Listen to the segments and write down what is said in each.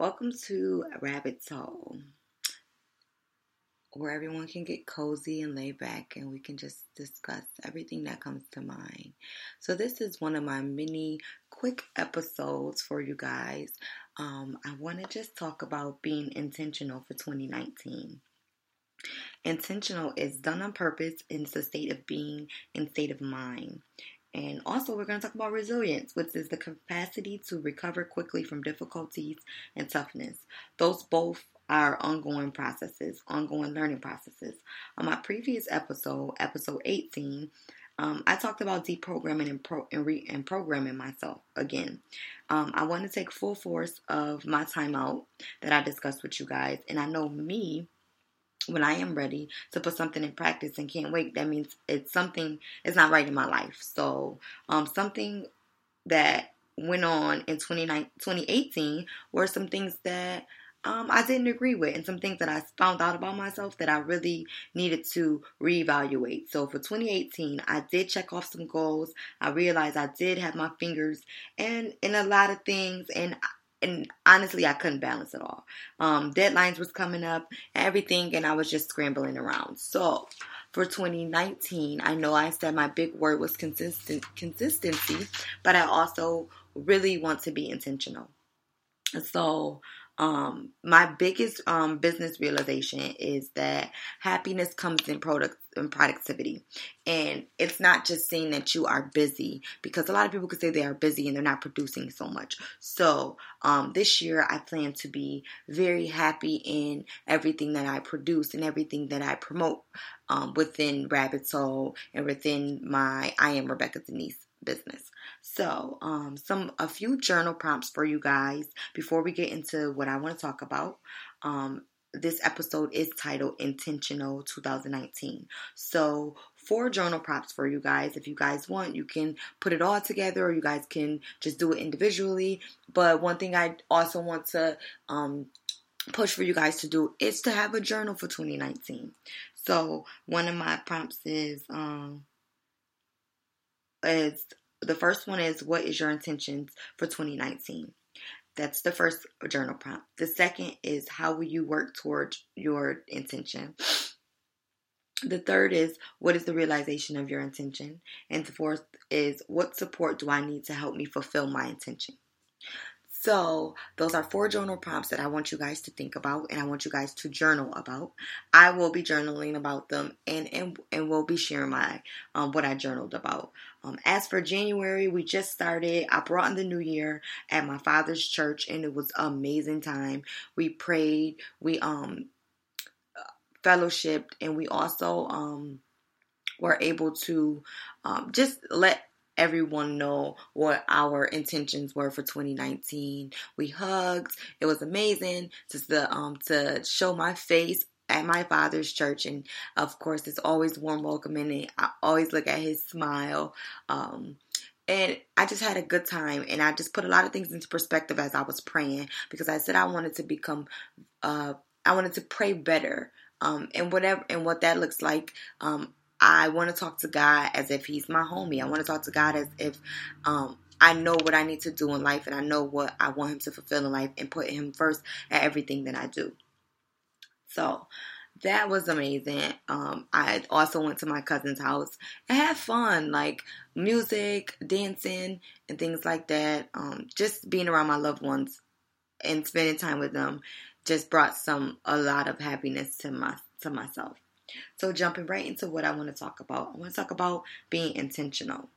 Welcome to Rabbit's Hole, where everyone can get cozy and lay back and we can just discuss everything that comes to mind. So, this is one of my mini quick episodes for you guys. Um, I want to just talk about being intentional for 2019. Intentional is done on purpose and it's a state of being and state of mind. And also, we're going to talk about resilience, which is the capacity to recover quickly from difficulties and toughness. Those both are ongoing processes, ongoing learning processes. On my previous episode, episode 18, um, I talked about deprogramming and, pro- and, re- and programming myself again. Um, I want to take full force of my timeout that I discussed with you guys. And I know me, when I am ready to put something in practice and can't wait, that means it's something is not right in my life. So, um, something that went on in 2018 were some things that um, I didn't agree with, and some things that I found out about myself that I really needed to reevaluate. So for 2018, I did check off some goals. I realized I did have my fingers and in a lot of things, and and honestly, I couldn't balance it all. Um, deadlines was coming up, everything, and I was just scrambling around. So, for 2019, I know I said my big word was consistent consistency, but I also really want to be intentional. So, um, my biggest um, business realization is that happiness comes in product in productivity, and it's not just saying that you are busy because a lot of people could say they are busy and they're not producing so much. So um, this year, I plan to be very happy in everything that I produce and everything that I promote um, within Rabbit Hole and within my I am Rebekah Denise business. So, um, some a few journal prompts for you guys before we get into what I want to talk about. Um, this episode is titled Intentional 2019. So, four journal prompts for you guys. If you guys want, you can put it all together or you guys can just do it individually. But one thing I also want to um, push for you guys to do is to have a journal for 2019. So, one of my prompts is um, is the first one is what is your intentions for 2019? That's the first journal prompt. The second is how will you work towards your intention? The third is what is the realization of your intention? And the fourth is what support do I need to help me fulfill my intention? So, those are four journal prompts that I want you guys to think about and I want you guys to journal about. I will be journaling about them and and, and we'll be sharing my um, what I journaled about. Um, as for January, we just started. I brought in the new year at my father's church and it was amazing time. We prayed, we um fellowshipped and we also um were able to um, just let everyone know what our intentions were for 2019. We hugged. It was amazing to the um to show my face at my father's church and of course it's always warm welcoming and I always look at his smile. Um and I just had a good time and I just put a lot of things into perspective as I was praying because I said I wanted to become uh I wanted to pray better. Um, and whatever and what that looks like um, I want to talk to God as if He's my homie. I want to talk to God as if um, I know what I need to do in life and I know what I want Him to fulfill in life and put Him first at everything that I do. So, that was amazing. Um, I also went to my cousin's house and had fun, like music, dancing, and things like that. Um, just being around my loved ones and spending time with them just brought some a lot of happiness to my to myself. So jumping right into what I want to talk about, I want to talk about being intentional.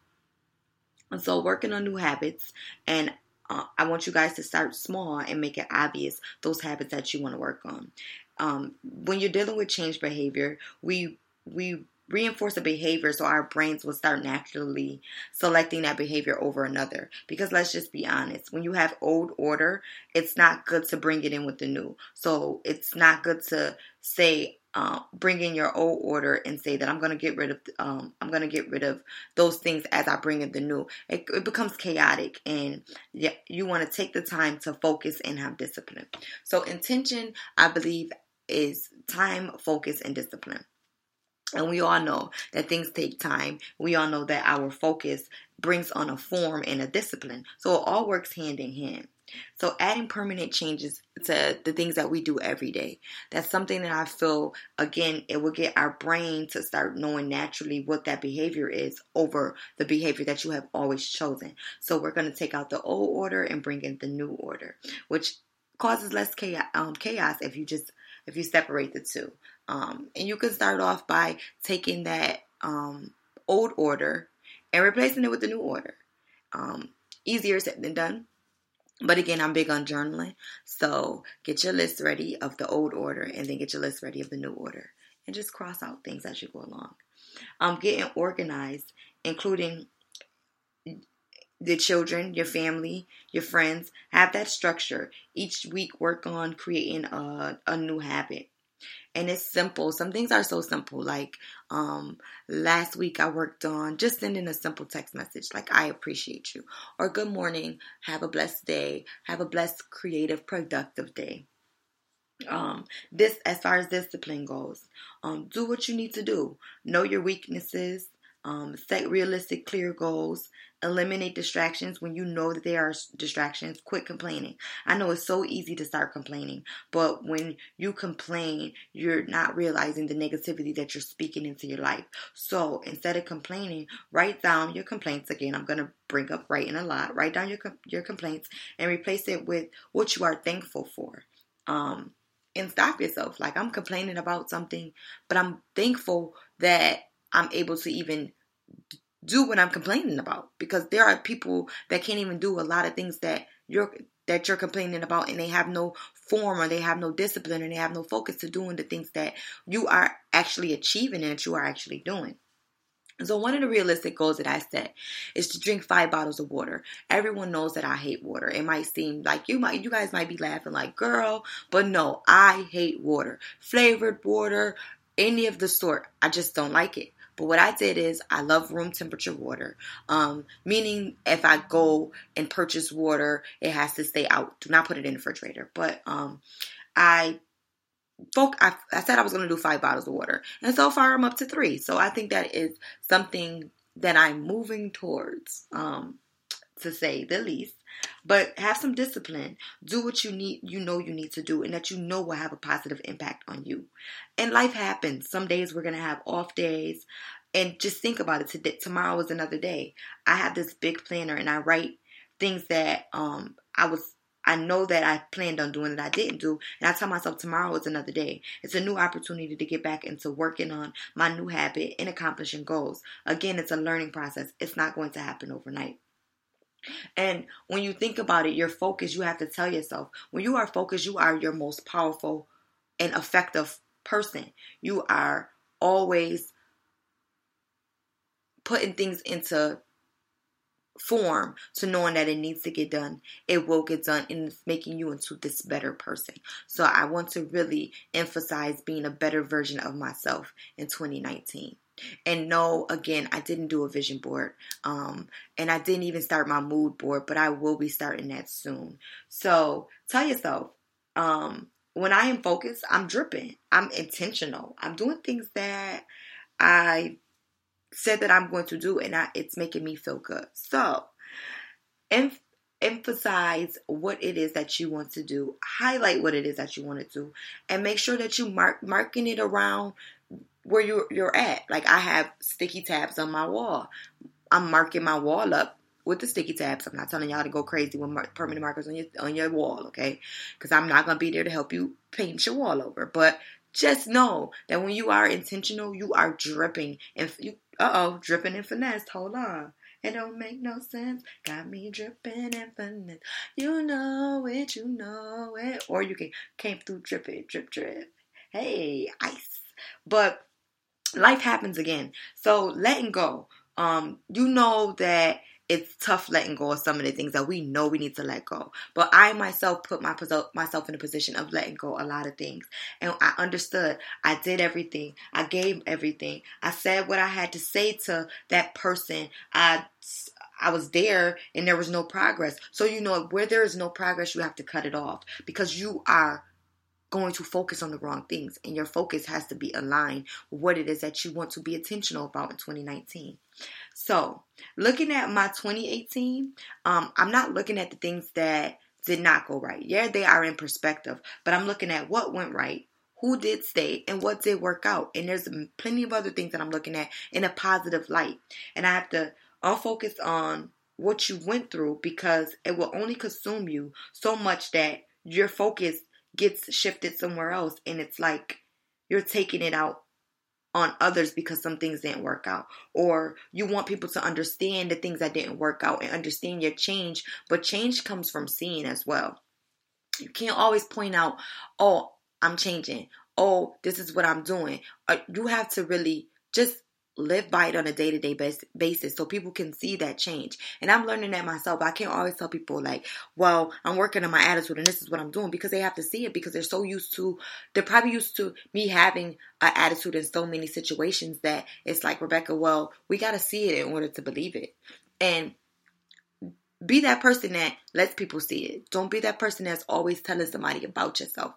And so working on new habits and uh, I want you guys to start small and make it obvious those habits that you want to work on. Um, when you're dealing with change behavior, we we reinforce a behavior so our brains will start naturally selecting that behavior over another. Because let's just be honest, when you have old order, it's not good to bring it in with the new. So it's not good to say uh, bring in your old order and say that I'm going to get rid of um, I'm going to get rid of those things as I bring in the new. It, it becomes chaotic, and yeah, you want to take the time to focus and have discipline. So intention, I believe, is time, focus, and discipline. And we all know that things take time. We all know that our focus brings on a form and a discipline. So it all works hand in hand. So adding permanent changes to the things that we do every day. That's something that I feel again it will get our brain to start knowing naturally what that behavior is over the behavior that you have always chosen. So we're going to take out the old order and bring in the new order, which causes less chaos, um, chaos if you just if you separate the two. Um, and you can start off by taking that um, old order and replacing it with the new order. Um, easier said than done. But again, I'm big on journaling. So get your list ready of the old order and then get your list ready of the new order. And just cross out things as you go along. Um, getting organized, including the children, your family, your friends. Have that structure. Each week, work on creating a, a new habit and it's simple. Some things are so simple. Like um, last week, I worked on just sending a simple text message like "I appreciate you" or "Good morning, have a blessed day, have a blessed, creative, productive day." Um, this, as far as discipline goes, um, do what you need to do. Know your weaknesses. Um, set realistic, clear goals. Eliminate distractions when you know that there are distractions. Quit complaining. I know it's so easy to start complaining, but when you complain, you're not realizing the negativity that you're speaking into your life. So instead of complaining, write down your complaints again. I'm going to bring up writing a lot. Write down your, your complaints and replace it with what you are thankful for. Um, and stop yourself. Like I'm complaining about something, but I'm thankful that I'm able to even do what I'm complaining about because there are people that can't even do a lot of things that you're that you're complaining about and they have no form or they have no discipline and they have no focus to doing the things that you are actually achieving and that you are actually doing. So one of the realistic goals that I set is to drink five bottles of water. Everyone knows that I hate water. It might seem like you might you guys might be laughing like, girl, but no, I hate water. Flavored water, any of the sort. I just don't like it. But what I did is I love room temperature water. Um, meaning if I go and purchase water, it has to stay out. Do not put it in the refrigerator. But um, I folk I, I said I was going to do five bottles of water, and so far I'm up to three. So I think that is something that I'm moving towards. Um, to say the least. But have some discipline. Do what you need, you know you need to do, and that you know will have a positive impact on you. And life happens. Some days we're gonna have off days. And just think about it. Today, tomorrow is another day. I have this big planner, and I write things that um I was I know that I planned on doing that I didn't do. And I tell myself tomorrow is another day. It's a new opportunity to get back into working on my new habit and accomplishing goals. Again, it's a learning process. It's not going to happen overnight. And when you think about it, your focus, you have to tell yourself when you are focused, you are your most powerful and effective person. You are always putting things into form to knowing that it needs to get done. It will get done and it's making you into this better person. So I want to really emphasize being a better version of myself in 2019. And no, again, I didn't do a vision board. Um, and I didn't even start my mood board, but I will be starting that soon. So tell yourself, um, when I am focused, I'm dripping. I'm intentional. I'm doing things that I said that I'm going to do, and I, it's making me feel good. So, and emphasize what it is that you want to do, highlight what it is that you want to do, and make sure that you mark marking it around where you're you're at. Like I have sticky tabs on my wall. I'm marking my wall up with the sticky tabs. I'm not telling y'all to go crazy with mar- permanent markers on your on your wall, okay? Because I'm not gonna be there to help you paint your wall over. But just know that when you are intentional, you are dripping and you. Uh oh, dripping and finesse. Hold on. It don't make no sense. Got me dripping and finesse. You know it, you know it. Or you can came through dripping, drip, drip. Hey, ice. But life happens again. So letting go. Um, you know that it's tough letting go of some of the things that we know we need to let go. But I myself put my myself in a position of letting go a lot of things. And I understood. I did everything. I gave everything. I said what I had to say to that person. I I was there and there was no progress. So you know where there is no progress, you have to cut it off because you are going to focus on the wrong things and your focus has to be aligned with what it is that you want to be intentional about in 2019. So, looking at my 2018, um, I'm not looking at the things that did not go right. Yeah, they are in perspective, but I'm looking at what went right, who did stay, and what did work out. And there's plenty of other things that I'm looking at in a positive light. And I have to all focus on what you went through because it will only consume you so much that your focus gets shifted somewhere else and it's like you're taking it out on others because some things didn't work out. Or you want people to understand the things that didn't work out and understand your change but change comes from seeing as well. You can't always point out oh i'm changing. Oh this is what i'm doing. Uh, you have to really just live by it on a day to day basis so people can see that change. And I'm learning that myself. I can't always tell people, like, well, I'm working on my attitude and this is what I'm doing because they have to see it because they're so used to, they're probably used to me having an attitude in so many situations that it's like, Rebekah, well, we got to see it in order to believe it. And be that person that lets people see it. Don't be that person that's always telling somebody about yourself.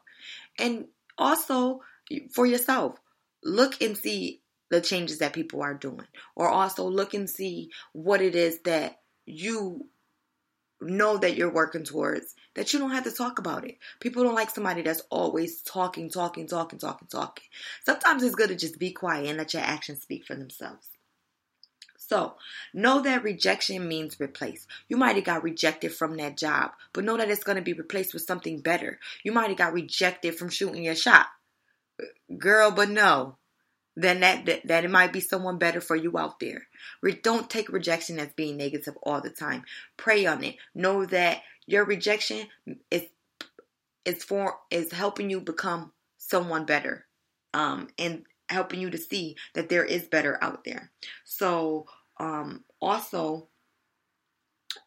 And also for yourself, look and see the changes that people are doing or also look and see what it is that you know that you're working towards that you don't have to talk about it. People don't like somebody that's always talking, talking, talking, talking, talking. Sometimes it's good to just be quiet and let your actions speak for themselves. So, know that rejection means replace. You might have got rejected from that job, but know that it's going to be replaced with something better. You might have got rejected from shooting your shot. Girl, but no then that, that, that it might be someone better for you out there. Re- don't take rejection as being negative all the time. Pray on it. Know that your rejection is is for is helping you become someone better, um, and helping you to see that there is better out there. So, um, also,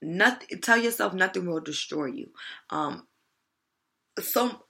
nothing. Tell yourself nothing will destroy you. Um, so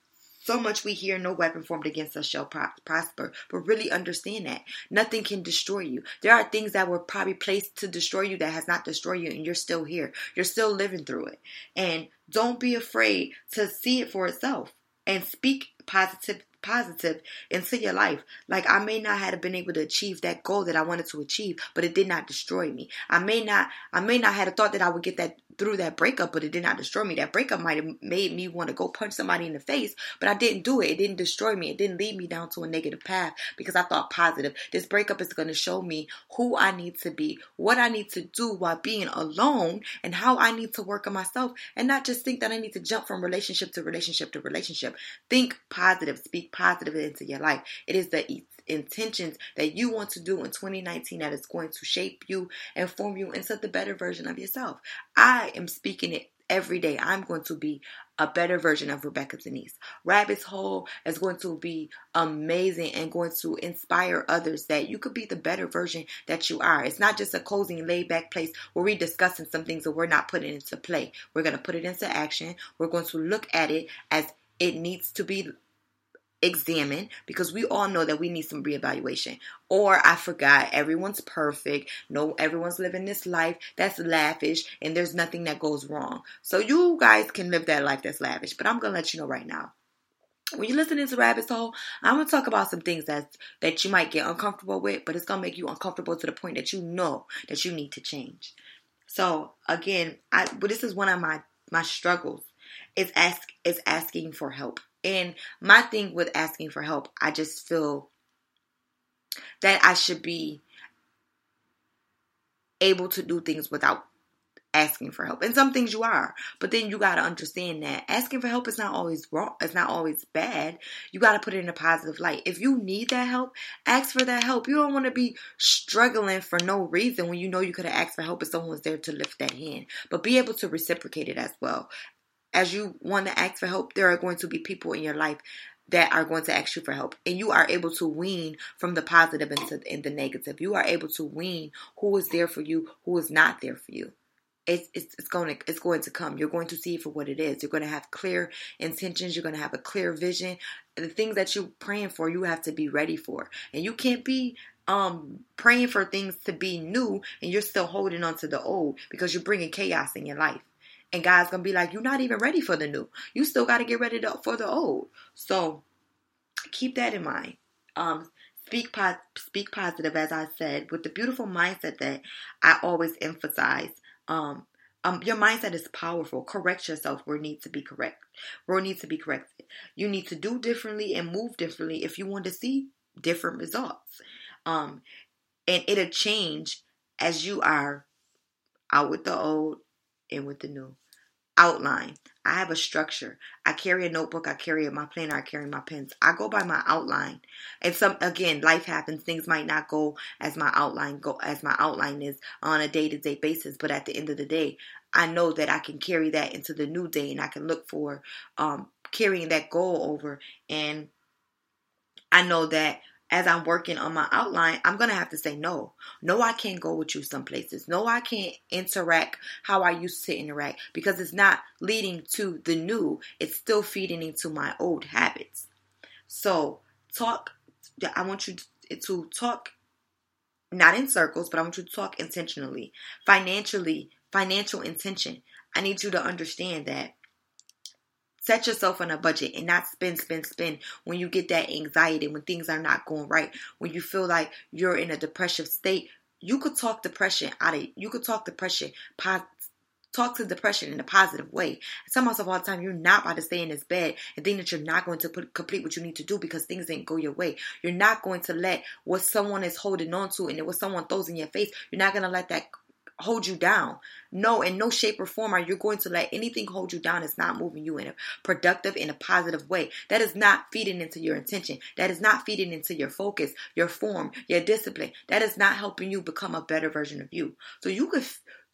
so much we hear no weapon formed against us shall prosper. But really understand that. Nothing can destroy you. There are things that were probably placed to destroy you that has not destroyed you and you're still here. You're still living through it. And don't be afraid to see it for itself and speak positive positive into your life. Like I may not have been able to achieve that goal that I wanted to achieve, but it did not destroy me. I may not I may not have thought that I would get that through that breakup, but it did not destroy me. That breakup might have made me want to go punch somebody in the face, but I didn't do it. It didn't destroy me. It didn't lead me down to a negative path because I thought positive. This breakup is going to show me who I need to be, what I need to do while being alone, and how I need to work on myself, and not just think that I need to jump from relationship to relationship to relationship. Think positive, speak positive into your life. It is the intentions that you want to do in 2019 that is going to shape you and form you into the better version of yourself. I am speaking it every day. I'm going to be a better version of Rebekah Denise. Rabbit's Hole is going to be amazing and going to inspire others that you could be the better version that you are. It's not just a cozy laid back place where we're discussing some things that we're not putting into play. We're going to put it into action. We're going to look at it as it needs to be examine because we all know that we need some reevaluation. Or I forgot everyone's perfect. No, everyone's living this life that's lavish and there's nothing that goes wrong. So you guys can live that life that's lavish. But I'm gonna let you know right now. When you're listening to Rabbit's Hole, I'm gonna talk about some things that that you might get uncomfortable with, but it's gonna make you uncomfortable to the point that you know that you need to change. So again, I but this is one of my my struggles is ask is asking for help. And my thing with asking for help, I just feel that I should be able to do things without asking for help. And some things you are, but then you got to understand that asking for help is not always wrong. It's not always bad. You got to put it in a positive light. If you need that help, ask for that help. You don't want to be struggling for no reason when you know you could have asked for help if someone was there to lift that hand. But be able to reciprocate it as well. As you want to ask for help, there are going to be people in your life that are going to ask you for help and you are able to wean from the positive into in the negative you are able to wean who is there for you who is not there for you it's, it's, it's going to it's going to come. You're going to see for what it is. You're going to have clear intentions. You're going to have a clear vision. The things that you're praying for, you have to be ready for, and you can't be um praying for things to be new and you're still holding on to the old because you're bringing chaos in your life. And God's gonna be like, you're not even ready for the new. You still got to get ready to, for the old. So keep that in mind. Um, speak po- speak positive, as I said, with the beautiful mindset that I always emphasize um, um, your mindset is powerful. Correct yourself where needs to be correct. Where needs to be corrected. You need to do differently and move differently if you want to see different results. Um, and it'll change as you are out with the old and with the new outline. I have a structure. I carry a notebook, I carry my planner, I carry my pens. I go by my outline. And some again, life happens. Things might not go as my outline go as my outline is on a day-to-day basis, but at the end of the day, I know that I can carry that into the new day and I can look for um carrying that goal over and I know that as I'm working on my outline, I'm going to have to say no. No, I can't go with you some places. No, I can't interact how I used to interact because it's not leading to the new. It's still feeding into my old habits. So, talk, I want you to talk not in circles, but I want you to talk intentionally. Financially, financial intention. I need you to understand that Set yourself on a budget and not spend, spend, spend when you get that anxiety, when things are not going right, when you feel like you're in a depressive state. You could talk depression out of you could talk depression talk to depression in a positive way. I tell myself all the time, you're not about to stay in this bed and think that you're not going to put, complete what you need to do because things didn't go your way. You're not going to let what someone is holding on to and what someone throws in your face, you're not going to let that hold you down. No, in no shape or form are you going to let anything hold you down that's not moving you in a productive, in a positive way. That is not feeding into your intention. That is not feeding into your focus, your form, your discipline. That is not helping you become a better version of you. So you could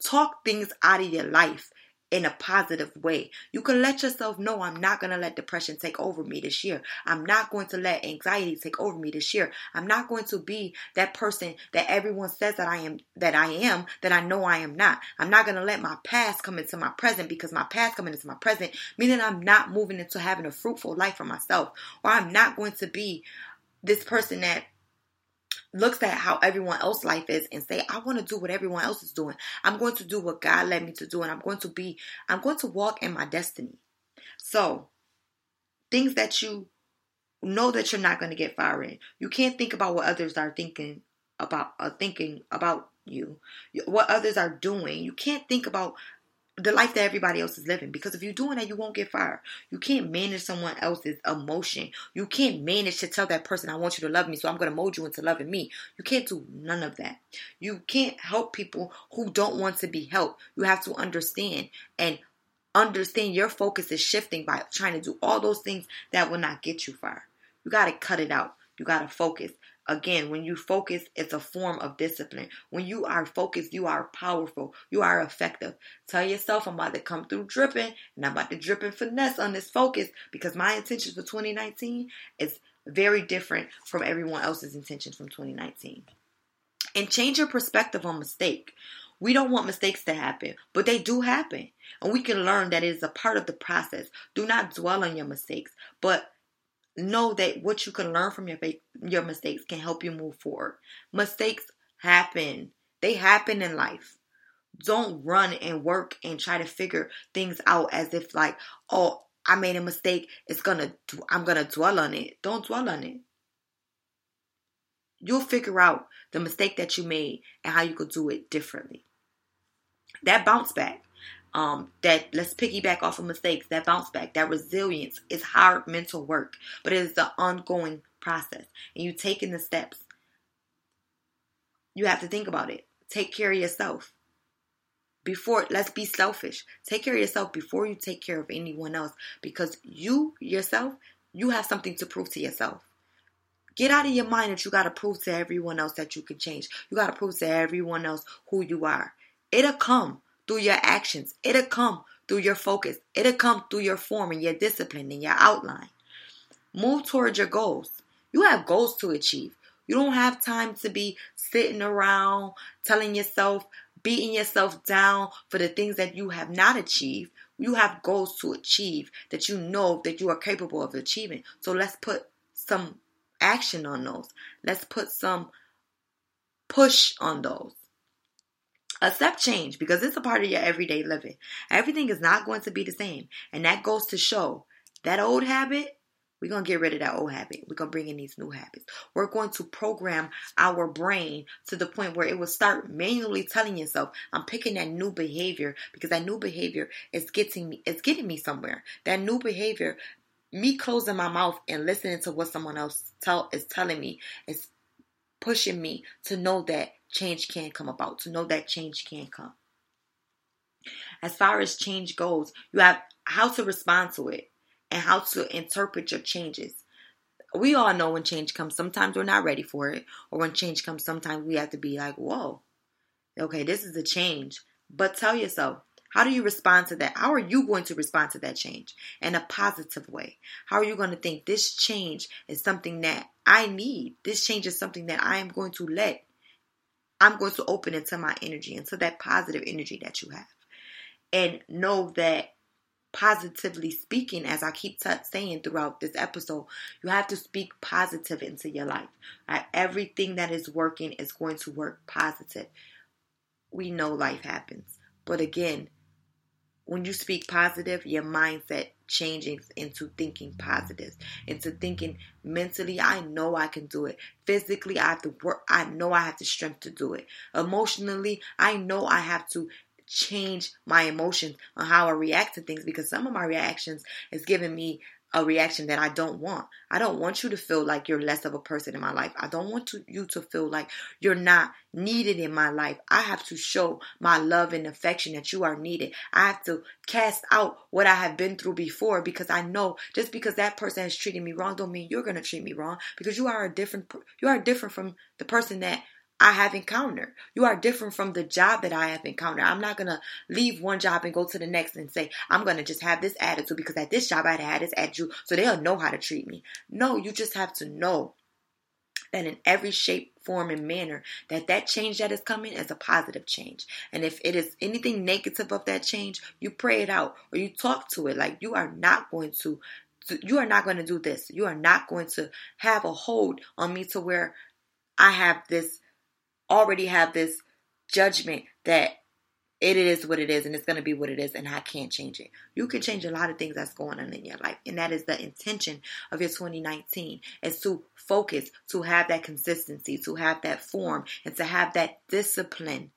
talk things out of your life in a positive way. You can let yourself know I'm not going to let depression take over me this year. I'm not going to let anxiety take over me this year. I'm not going to be that person that everyone says that I am that I am that I know I am not. I'm not going to let my past come into my present because my past coming into my present meaning I'm not moving into having a fruitful life for myself or I'm not going to be this person that looks at how everyone else life is and say i want to do what everyone else is doing. I'm going to do what god led me to do and i'm going to be i'm going to walk in my destiny. So things that you know that you're not going to get fired in. You can't think about what others are thinking about uh, thinking about you. What others are doing. You can't think about the life that everybody else is living. Because if you're doing that, you won't get fired. You can't manage someone else's emotion. You can't manage to tell that person, I want you to love me, so I'm going to mold you into loving me. You can't do none of that. You can't help people who don't want to be helped. You have to understand and understand your focus is shifting by trying to do all those things that will not get you fired. You got to cut it out. You got to focus. Again, when you focus, it's a form of discipline. When you are focused, you are powerful. You are effective. Tell yourself, I'm about to come through dripping, and I'm about to drip and finesse on this focus because my intentions for 2019 is very different from everyone else's intentions from 2019. And change your perspective on mistake. We don't want mistakes to happen, but they do happen. And we can learn that it is a part of the process. Do not dwell on your mistakes, but know that what you can learn from your your mistakes can help you move forward. Mistakes happen. They happen in life. Don't run and work and try to figure things out as if like, oh, I made a mistake. It's gonna I'm gonna dwell on it. Don't dwell on it. You'll figure out the mistake that you made and how you could do it differently. That bounce back. Um, that let's piggyback off of mistakes, that bounce back, that resilience is hard mental work, but it is an ongoing process. And you taking the steps. You have to think about it. Take care of yourself. Before, let's be selfish. Take care of yourself before you take care of anyone else because you, yourself, you have something to prove to yourself. Get out of your mind that you got to prove to everyone else that you can change. You got to prove to everyone else who you are. It'll come through your actions. It'll come through your focus. It'll come through your form and your discipline and your outline. Move towards your goals. You have goals to achieve. You don't have time to be sitting around telling yourself, beating yourself down for the things that you have not achieved. You have goals to achieve that you know that you are capable of achieving. So let's put some action on those. Let's put some push on those. Accept change because it's a part of your everyday living. Everything is not going to be the same. And that goes to show that old habit, we're going to get rid of that old habit. We're going to bring in these new habits. We're going to program our brain to the point where it will start manually telling yourself, I'm picking that new behavior because that new behavior is getting me, it's getting me somewhere. That new behavior, me closing my mouth and listening to what someone else tell is telling me is pushing me to know that change can come about, to know that change can come. As far as change goes, you have how to respond to it and how to interpret your changes. We all know when change comes, sometimes we're not ready for it, or when change comes, sometimes we have to be like, whoa, okay, this is a change. But tell yourself, how do you respond to that? How are you going to respond to that change in a positive way? How are you going to think this change is something that I need? This change is something that I am going to let. I'm going to open into my energy, into that positive energy that you have. And know that positively speaking, as I keep t- saying throughout this episode, you have to speak positive into your life. Right? Everything that is working is going to work positive. We know life happens. But again, when you speak positive, your mindset changes into thinking positive, into thinking mentally, I know I can do it. Physically, I have to work, I know I have the strength to do it. Emotionally, I know I have to change my emotions on how I react to things because some of my reactions is giving me a reaction that I don't want. I don't want you to feel like you're less of a person in my life. I don't want to, you to feel like you're not needed in my life. I have to show my love and affection that you are needed. I have to cast out what I have been through before because I know just because that person has treated me wrong don't mean you're going to treat me wrong because you are a different you are different from the person that I have encountered. You are different from the job that I have encountered. I'm not going to leave one job and go to the next and say, I'm going to just have this attitude because at this job I had this attitude so they'll know how to treat me. No, you just have to know that in every shape, form, and manner, that that change that is coming is a positive change. And if it is anything negative of that change, you pray it out or you talk to it. Like you are not going to you are not going to do this. You are not going to have a hold on me to where I have this already have this judgment that it is what it is and it's going to be what it is and I can't change it. You can change a lot of things that's going on in your life. And that is the intention of your 2019 is to focus, to have that consistency, to have that form and to have that discipline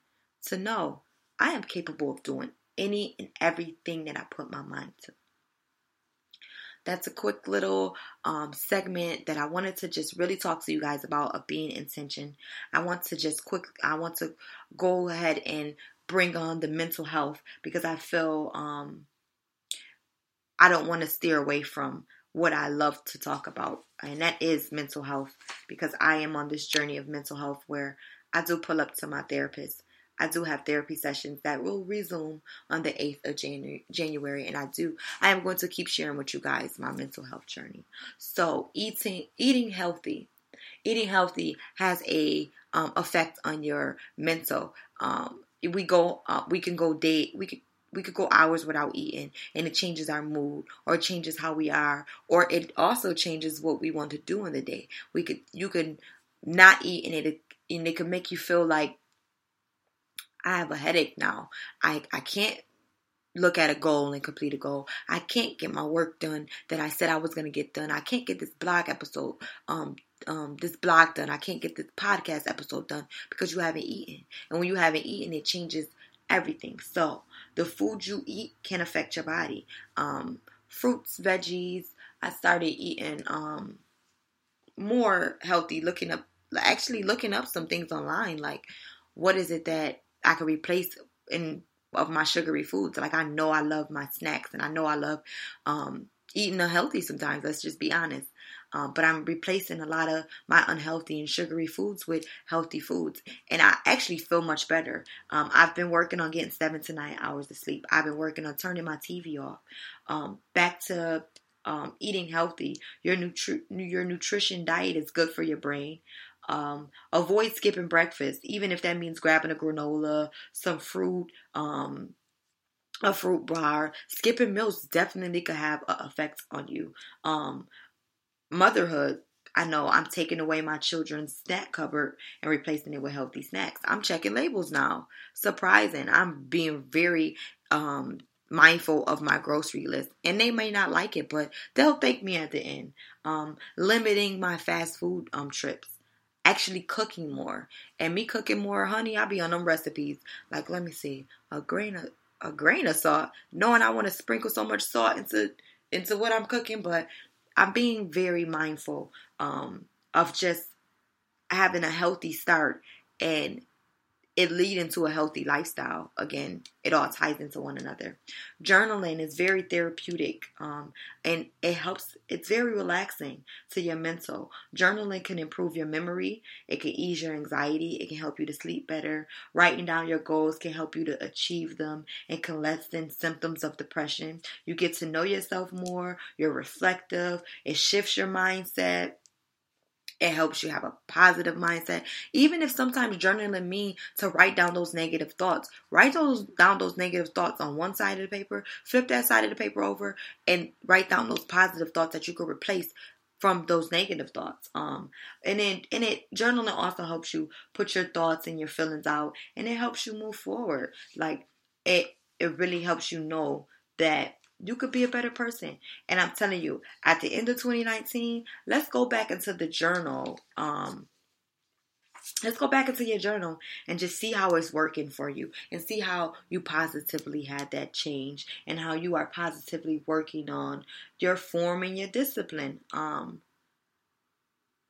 to know I am capable of doing any and everything that I put my mind to that's a quick little um, segment that I wanted to just really talk to you guys about of being intention. I want to just quick, I want to go ahead and bring on the mental health because I feel um, I don't want to steer away from what I love to talk about, and that is mental health because I am on this journey of mental health where I do pull up to my therapist I do have therapy sessions that will resume on the 8th of January, January and I do I am going to keep sharing with you guys my mental health journey. So, eating eating healthy. Eating healthy has a um, effect on your mental. Um, we go uh, we can go day we could we could go hours without eating and it changes our mood or it changes how we are or it also changes what we want to do in the day we could you could not eat and it and it could make you feel like I have a headache now. I, I can't look at a goal and complete a goal. I can't get my work done that I said I was going to get done. I can't get this blog episode, um, um, this blog done. I can't get this podcast episode done because you haven't eaten. And when you haven't eaten, it changes everything. So the food you eat can affect your body. Um, fruits, veggies. I started eating um, more healthy, looking up, actually looking up some things online, like what is it that I could replace in of my sugary foods. Like I know I love my snacks, and I know I love um, eating healthy sometimes. Let's just be honest. Um, but I'm replacing a lot of my unhealthy and sugary foods with healthy foods, and I actually feel much better. Um, I've been working on getting seven to nine hours of sleep. I've been working on turning my TV off. Um, back to um, eating healthy. Your nutri- your nutrition diet is good for your brain. Um, avoid skipping breakfast, even if that means grabbing a granola, some fruit, um, a fruit bar. Skipping meals definitely could have an effect on you. Um, motherhood, I know I'm taking away my children's snack cupboard and replacing it with healthy snacks. I'm checking labels now. Surprising. I'm being very um, mindful of my grocery list. And they may not like it, but they'll thank me at the end. Um, limiting my fast food um, trips. Actually cooking more. And me cooking more, honey, I'll be on them recipes. Like, let me see, a grain of a grain of salt, knowing I want to sprinkle so much salt into into what I'm cooking, but I'm being very mindful um, of just having a healthy start and it lead into a healthy lifestyle. Again, it all ties into one another. Journaling is very therapeutic um, and it helps, it's very relaxing to your mental. Journaling can improve your memory, it can ease your anxiety, it can help you to sleep better. Writing down your goals can help you to achieve them and can lessen symptoms of depression. You get to know yourself more, you're reflective, it shifts your mindset it helps you have a positive mindset. Even if sometimes journaling means to write down those negative thoughts, write those down those negative thoughts on one side of the paper, flip that side of the paper over, and write down those positive thoughts that you could replace from those negative thoughts. Um, and then and it journaling also helps you put your thoughts and your feelings out, and it helps you move forward. Like it, it really helps you know that you could be a better person. And I'm telling you, at the end of 2019, let's go back into the journal. Um, let's go back into your journal and just see how it's working for you and see how you positively had that change and how you are positively working on your form and your discipline. Um,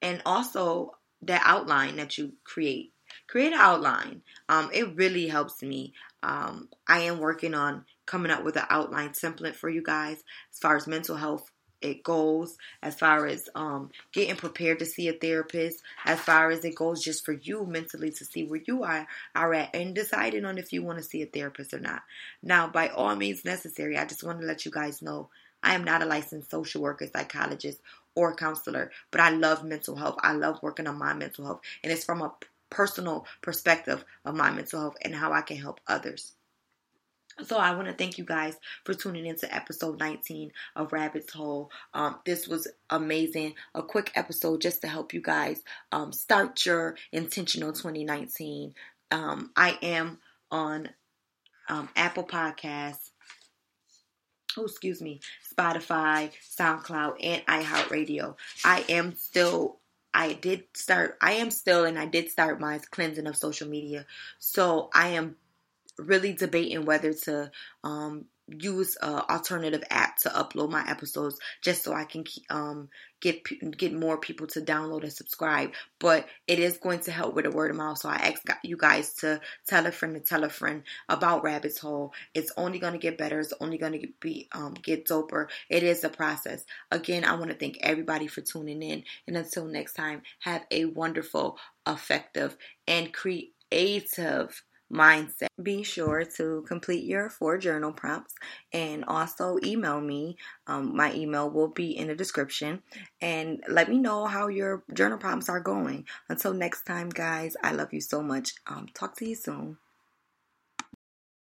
and also that outline that you create. Create an outline. Um, it really helps me. Um, I am working on coming up with an outline template for you guys as far as mental health it goes as far as um, getting prepared to see a therapist as far as it goes just for you mentally to see where you are, are at and deciding on if you want to see a therapist or not now by all means necessary i just want to let you guys know i am not a licensed social worker psychologist or counselor but i love mental health i love working on my mental health and it's from a personal perspective of my mental health and how i can help others so I want to thank you guys for tuning into episode 19 of Rabbit's Hole. Um, this was amazing. A quick episode just to help you guys um, start your intentional 2019. Um, I am on um, Apple Podcasts. Oh, excuse me, Spotify, SoundCloud, and iHeartRadio. I am still I did start, I am still, and I did start my cleansing of social media. So I am really debating whether to um, use an alternative app to upload my episodes just so I can um, get get more people to download and subscribe. But it is going to help with the word of mouth. So I ask you guys to tell a friend to tell a friend about Rabbit's Hole. It's only going to get better. It's only going to be um, get doper. It is a process. Again, I want to thank everybody for tuning in. And until next time, have a wonderful, effective, and creative mindset. Be sure to complete your four journal prompts and also email me. Um, my email will be in the description and let me know how your journal prompts are going. Until next time, guys, I love you so much. Um, talk to you soon.